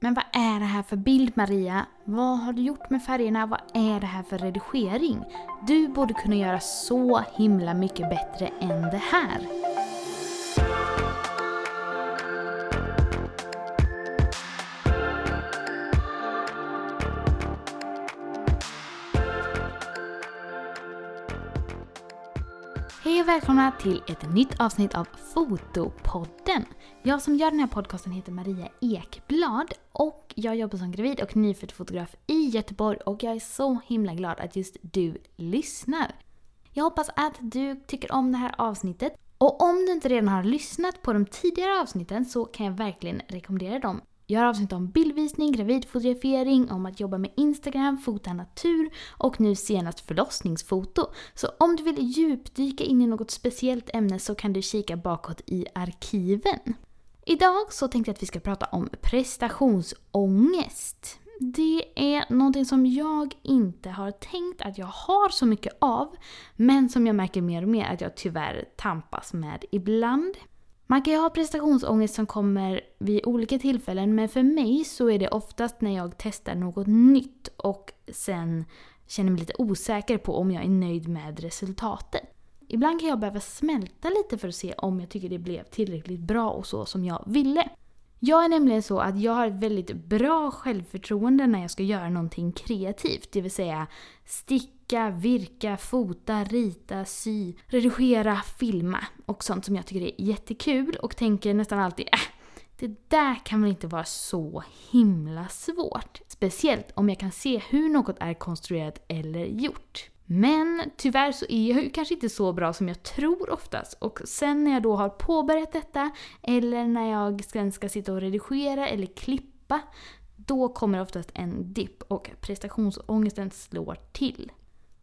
Men vad är det här för bild Maria? Vad har du gjort med färgerna? Vad är det här för redigering? Du borde kunna göra så himla mycket bättre än det här. Hej och välkomna till ett nytt avsnitt av Fotopodden. Jag som gör den här podcasten heter Maria Ekblad och jag jobbar som gravid och nyfödd fotograf i Göteborg och jag är så himla glad att just du lyssnar. Jag hoppas att du tycker om det här avsnittet och om du inte redan har lyssnat på de tidigare avsnitten så kan jag verkligen rekommendera dem. Jag har avsnitt om bildvisning, gravidfotografering, om att jobba med Instagram, fota natur och nu senast förlossningsfoto. Så om du vill djupdyka in i något speciellt ämne så kan du kika bakåt i arkiven. Idag så tänkte jag att vi ska prata om prestationsångest. Det är någonting som jag inte har tänkt att jag har så mycket av, men som jag märker mer och mer att jag tyvärr tampas med ibland. Man kan ju ha prestationsångest som kommer vid olika tillfällen men för mig så är det oftast när jag testar något nytt och sen känner mig lite osäker på om jag är nöjd med resultatet. Ibland kan jag behöva smälta lite för att se om jag tycker det blev tillräckligt bra och så som jag ville. Jag är nämligen så att jag har ett väldigt bra självförtroende när jag ska göra någonting kreativt. Det vill säga sticka, virka, fota, rita, sy, redigera, filma och sånt som jag tycker är jättekul och tänker nästan alltid äh, det där kan väl inte vara så himla svårt. Speciellt om jag kan se hur något är konstruerat eller gjort. Men tyvärr så är jag ju kanske inte så bra som jag tror oftast. Och sen när jag då har påbörjat detta, eller när jag sen ska sitta och redigera eller klippa, då kommer oftast en dipp och prestationsångesten slår till.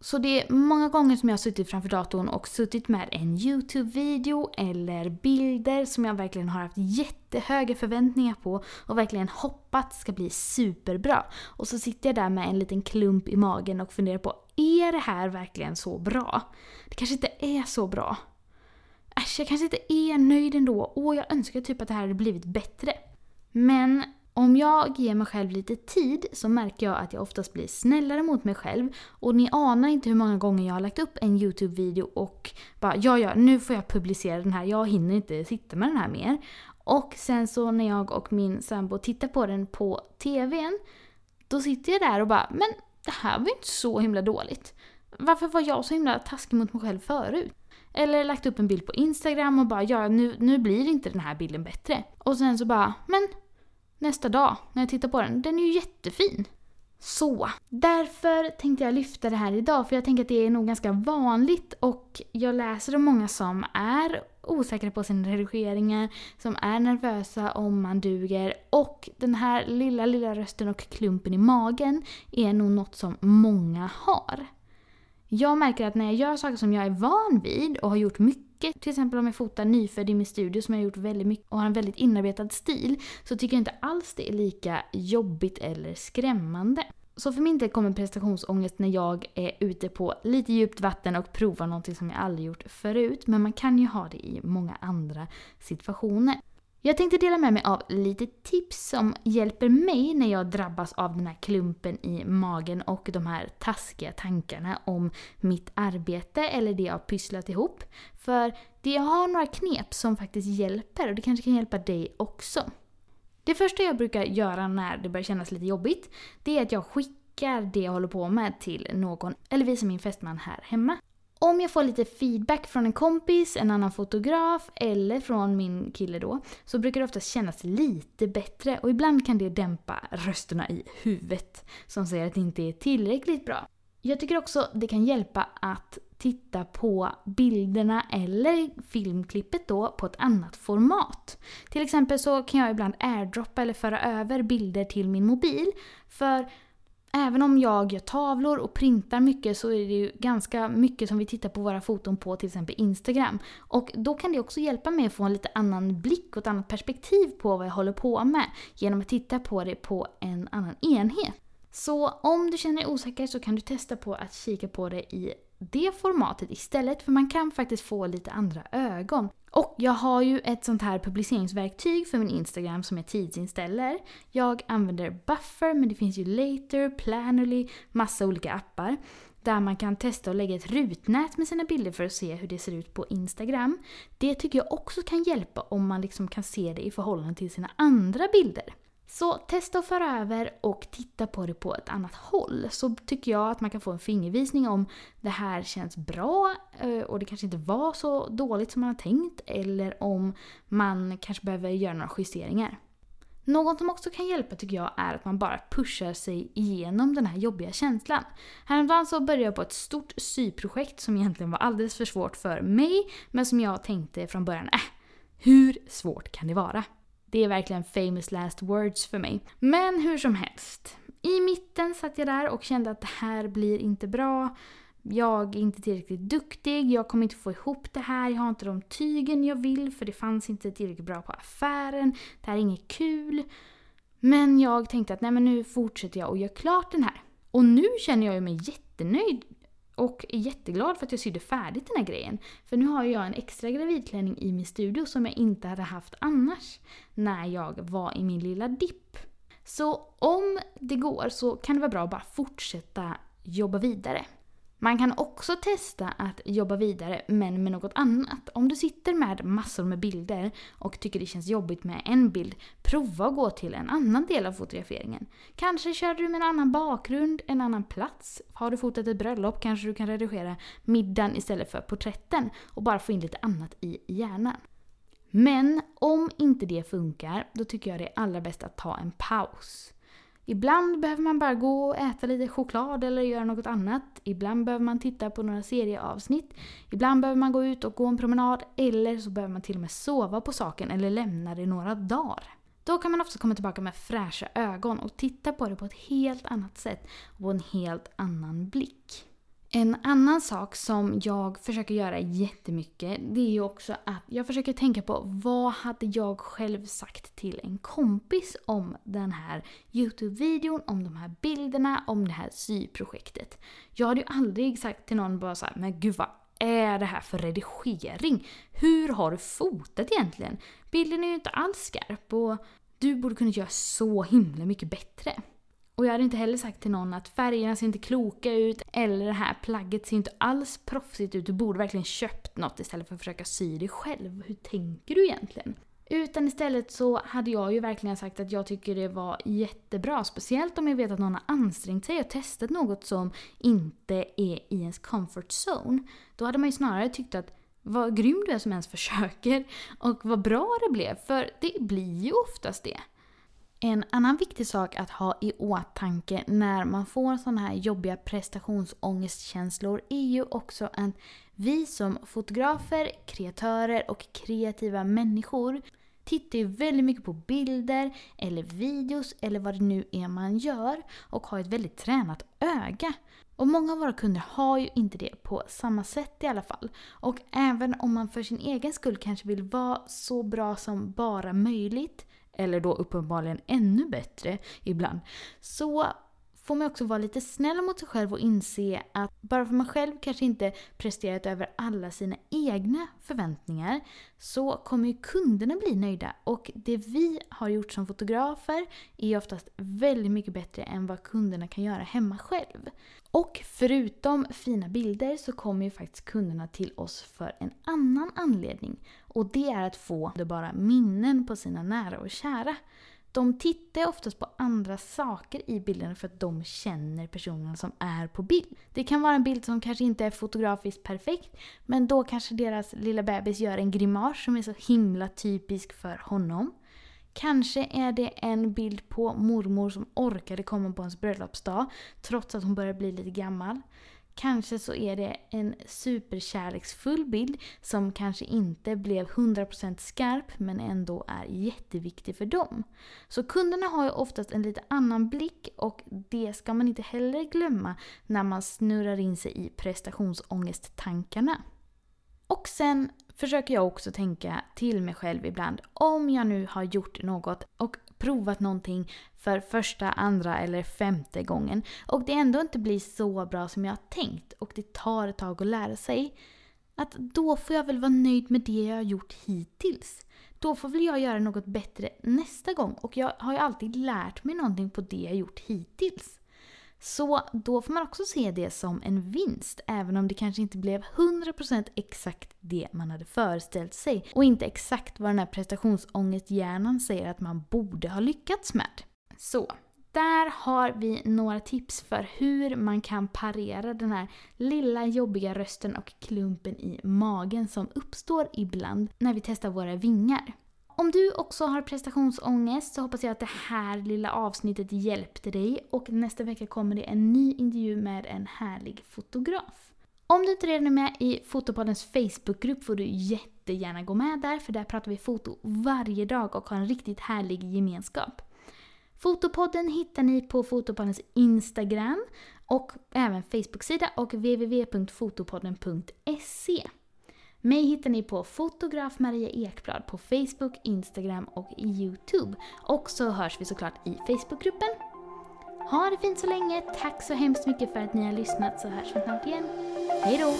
Så det är många gånger som jag har suttit framför datorn och suttit med en YouTube-video eller bilder som jag verkligen har haft jättehöga förväntningar på och verkligen hoppats ska bli superbra. Och så sitter jag där med en liten klump i magen och funderar på, är det här verkligen så bra? Det kanske inte är så bra. Äsch, jag kanske inte är nöjd ändå. Åh, jag önskar typ att det här hade blivit bättre. Men om jag ger mig själv lite tid så märker jag att jag oftast blir snällare mot mig själv. Och ni anar inte hur många gånger jag har lagt upp en YouTube-video och bara ja, ja, nu får jag publicera den här. Jag hinner inte sitta med den här mer. Och sen så när jag och min sambo tittar på den på TVn, då sitter jag där och bara men det här var ju inte så himla dåligt. Varför var jag så himla taskig mot mig själv förut? Eller lagt upp en bild på Instagram och bara ja, nu, nu blir inte den här bilden bättre. Och sen så bara, men nästa dag när jag tittar på den. Den är ju jättefin. Så, därför tänkte jag lyfta det här idag för jag tänker att det är nog ganska vanligt och jag läser om många som är osäkra på sina redigeringar, som är nervösa om man duger och den här lilla, lilla rösten och klumpen i magen är nog något som många har. Jag märker att när jag gör saker som jag är van vid och har gjort mycket. Till exempel om jag fotar nyfödd i min studio som jag har gjort väldigt mycket och har en väldigt inarbetad stil så tycker jag inte alls det är lika jobbigt eller skrämmande. Så för min del kommer prestationsångest när jag är ute på lite djupt vatten och provar någonting som jag aldrig gjort förut. Men man kan ju ha det i många andra situationer. Jag tänkte dela med mig av lite tips som hjälper mig när jag drabbas av den här klumpen i magen och de här taskiga tankarna om mitt arbete eller det jag har pysslat ihop. För det jag har några knep som faktiskt hjälper och det kanske kan hjälpa dig också. Det första jag brukar göra när det börjar kännas lite jobbigt, det är att jag skickar det jag håller på med till någon, eller visar min fästman här hemma. Om jag får lite feedback från en kompis, en annan fotograf eller från min kille då så brukar det oftast kännas lite bättre och ibland kan det dämpa rösterna i huvudet som säger att det inte är tillräckligt bra. Jag tycker också det kan hjälpa att titta på bilderna eller filmklippet då på ett annat format. Till exempel så kan jag ibland airdroppa eller föra över bilder till min mobil. För Även om jag gör tavlor och printar mycket så är det ju ganska mycket som vi tittar på våra foton på till exempel Instagram. Och då kan det också hjälpa mig att få en lite annan blick och ett annat perspektiv på vad jag håller på med genom att titta på det på en annan enhet. Så om du känner dig osäker så kan du testa på att kika på det i det formatet istället för man kan faktiskt få lite andra ögon. Och jag har ju ett sånt här publiceringsverktyg för min Instagram som jag tidsinställer. Jag använder Buffer men det finns ju Later, Planoly, massa olika appar. Där man kan testa att lägga ett rutnät med sina bilder för att se hur det ser ut på Instagram. Det tycker jag också kan hjälpa om man liksom kan se det i förhållande till sina andra bilder. Så testa att föra över och titta på det på ett annat håll. Så tycker jag att man kan få en fingervisning om det här känns bra eh, och det kanske inte var så dåligt som man har tänkt. Eller om man kanske behöver göra några justeringar. Något som också kan hjälpa tycker jag är att man bara pushar sig igenom den här jobbiga känslan. Häromdagen så började jag på ett stort syprojekt som egentligen var alldeles för svårt för mig men som jag tänkte från början, äh, hur svårt kan det vara? Det är verkligen famous last words för mig. Men hur som helst. I mitten satt jag där och kände att det här blir inte bra. Jag är inte tillräckligt duktig, jag kommer inte få ihop det här, jag har inte de tygen jag vill för det fanns inte tillräckligt bra på affären, det här är inget kul. Men jag tänkte att nej men nu fortsätter jag och gör klart den här. Och nu känner jag mig jättenöjd och är jätteglad för att jag sydde färdigt den här grejen. För nu har jag en extra gravidklänning i min studio som jag inte hade haft annars när jag var i min lilla dipp. Så om det går så kan det vara bra att bara fortsätta jobba vidare. Man kan också testa att jobba vidare men med något annat. Om du sitter med massor med bilder och tycker det känns jobbigt med en bild, prova att gå till en annan del av fotograferingen. Kanske kör du med en annan bakgrund, en annan plats. Har du fotat ett bröllop kanske du kan redigera middagen istället för porträtten och bara få in lite annat i hjärnan. Men om inte det funkar, då tycker jag det är allra bäst att ta en paus. Ibland behöver man bara gå och äta lite choklad eller göra något annat. Ibland behöver man titta på några serieavsnitt. Ibland behöver man gå ut och gå en promenad eller så behöver man till och med sova på saken eller lämna det några dagar. Då kan man ofta komma tillbaka med fräscha ögon och titta på det på ett helt annat sätt och på en helt annan blick. En annan sak som jag försöker göra jättemycket det är ju också att jag försöker tänka på vad hade jag själv sagt till en kompis om den här Youtube-videon, om de här bilderna, om det här syprojektet. Jag hade ju aldrig sagt till någon bara såhär, men gud vad är det här för redigering? Hur har du fotat egentligen? Bilden är ju inte alls skarp och du borde kunna göra så himla mycket bättre. Och jag hade inte heller sagt till någon att färgerna ser inte kloka ut eller det här plagget ser inte alls proffsigt ut. Du borde verkligen köpt något istället för att försöka sy det själv. Hur tänker du egentligen? Utan istället så hade jag ju verkligen sagt att jag tycker det var jättebra. Speciellt om jag vet att någon har ansträngt sig och testat något som inte är i ens comfort zone. Då hade man ju snarare tyckt att vad grym du är som ens försöker och vad bra det blev. För det blir ju oftast det. En annan viktig sak att ha i åtanke när man får sådana här jobbiga prestationsångestkänslor är ju också att vi som fotografer, kreatörer och kreativa människor tittar ju väldigt mycket på bilder eller videos eller vad det nu är man gör och har ett väldigt tränat öga. Och många av våra kunder har ju inte det på samma sätt i alla fall. Och även om man för sin egen skull kanske vill vara så bra som bara möjligt eller då uppenbarligen ännu bättre ibland, så får man också vara lite snäll mot sig själv och inse att bara för man själv kanske inte presterat över alla sina egna förväntningar så kommer ju kunderna bli nöjda. Och det vi har gjort som fotografer är oftast väldigt mycket bättre än vad kunderna kan göra hemma själv. Och förutom fina bilder så kommer ju faktiskt kunderna till oss för en annan anledning. Och det är att få bara minnen på sina nära och kära. De tittar oftast på andra saker i bilden för att de känner personen som är på bild. Det kan vara en bild som kanske inte är fotografiskt perfekt men då kanske deras lilla bebis gör en grimas som är så himla typisk för honom. Kanske är det en bild på mormor som orkade komma på hans bröllopsdag trots att hon börjar bli lite gammal. Kanske så är det en superkärleksfull bild som kanske inte blev 100% skarp men ändå är jätteviktig för dem. Så kunderna har ju oftast en lite annan blick och det ska man inte heller glömma när man snurrar in sig i prestationsångesttankarna. Och sen försöker jag också tänka till mig själv ibland om jag nu har gjort något och provat någonting för första, andra eller femte gången och det ändå inte blir så bra som jag har tänkt och det tar ett tag att lära sig. Att då får jag väl vara nöjd med det jag har gjort hittills. Då får väl jag göra något bättre nästa gång och jag har ju alltid lärt mig någonting på det jag gjort hittills. Så då får man också se det som en vinst, även om det kanske inte blev 100% exakt det man hade föreställt sig och inte exakt vad den här prestationsångesthjärnan säger att man borde ha lyckats med. Så, där har vi några tips för hur man kan parera den här lilla jobbiga rösten och klumpen i magen som uppstår ibland när vi testar våra vingar. Om du också har prestationsångest så hoppas jag att det här lilla avsnittet hjälpte dig och nästa vecka kommer det en ny intervju med en härlig fotograf. Om du inte redan är med i Fotopoddens Facebookgrupp får du jättegärna gå med där för där pratar vi foto varje dag och har en riktigt härlig gemenskap. Fotopodden hittar ni på Fotopoddens Instagram och även Facebook-sida och www.fotopodden.se. Mig hittar ni på fotograf Maria Ekblad på Facebook, Instagram och Youtube. Och så hörs vi såklart i Facebookgruppen. Ha det fint så länge, tack så hemskt mycket för att ni har lyssnat så hörs vi snart igen. Hejdå!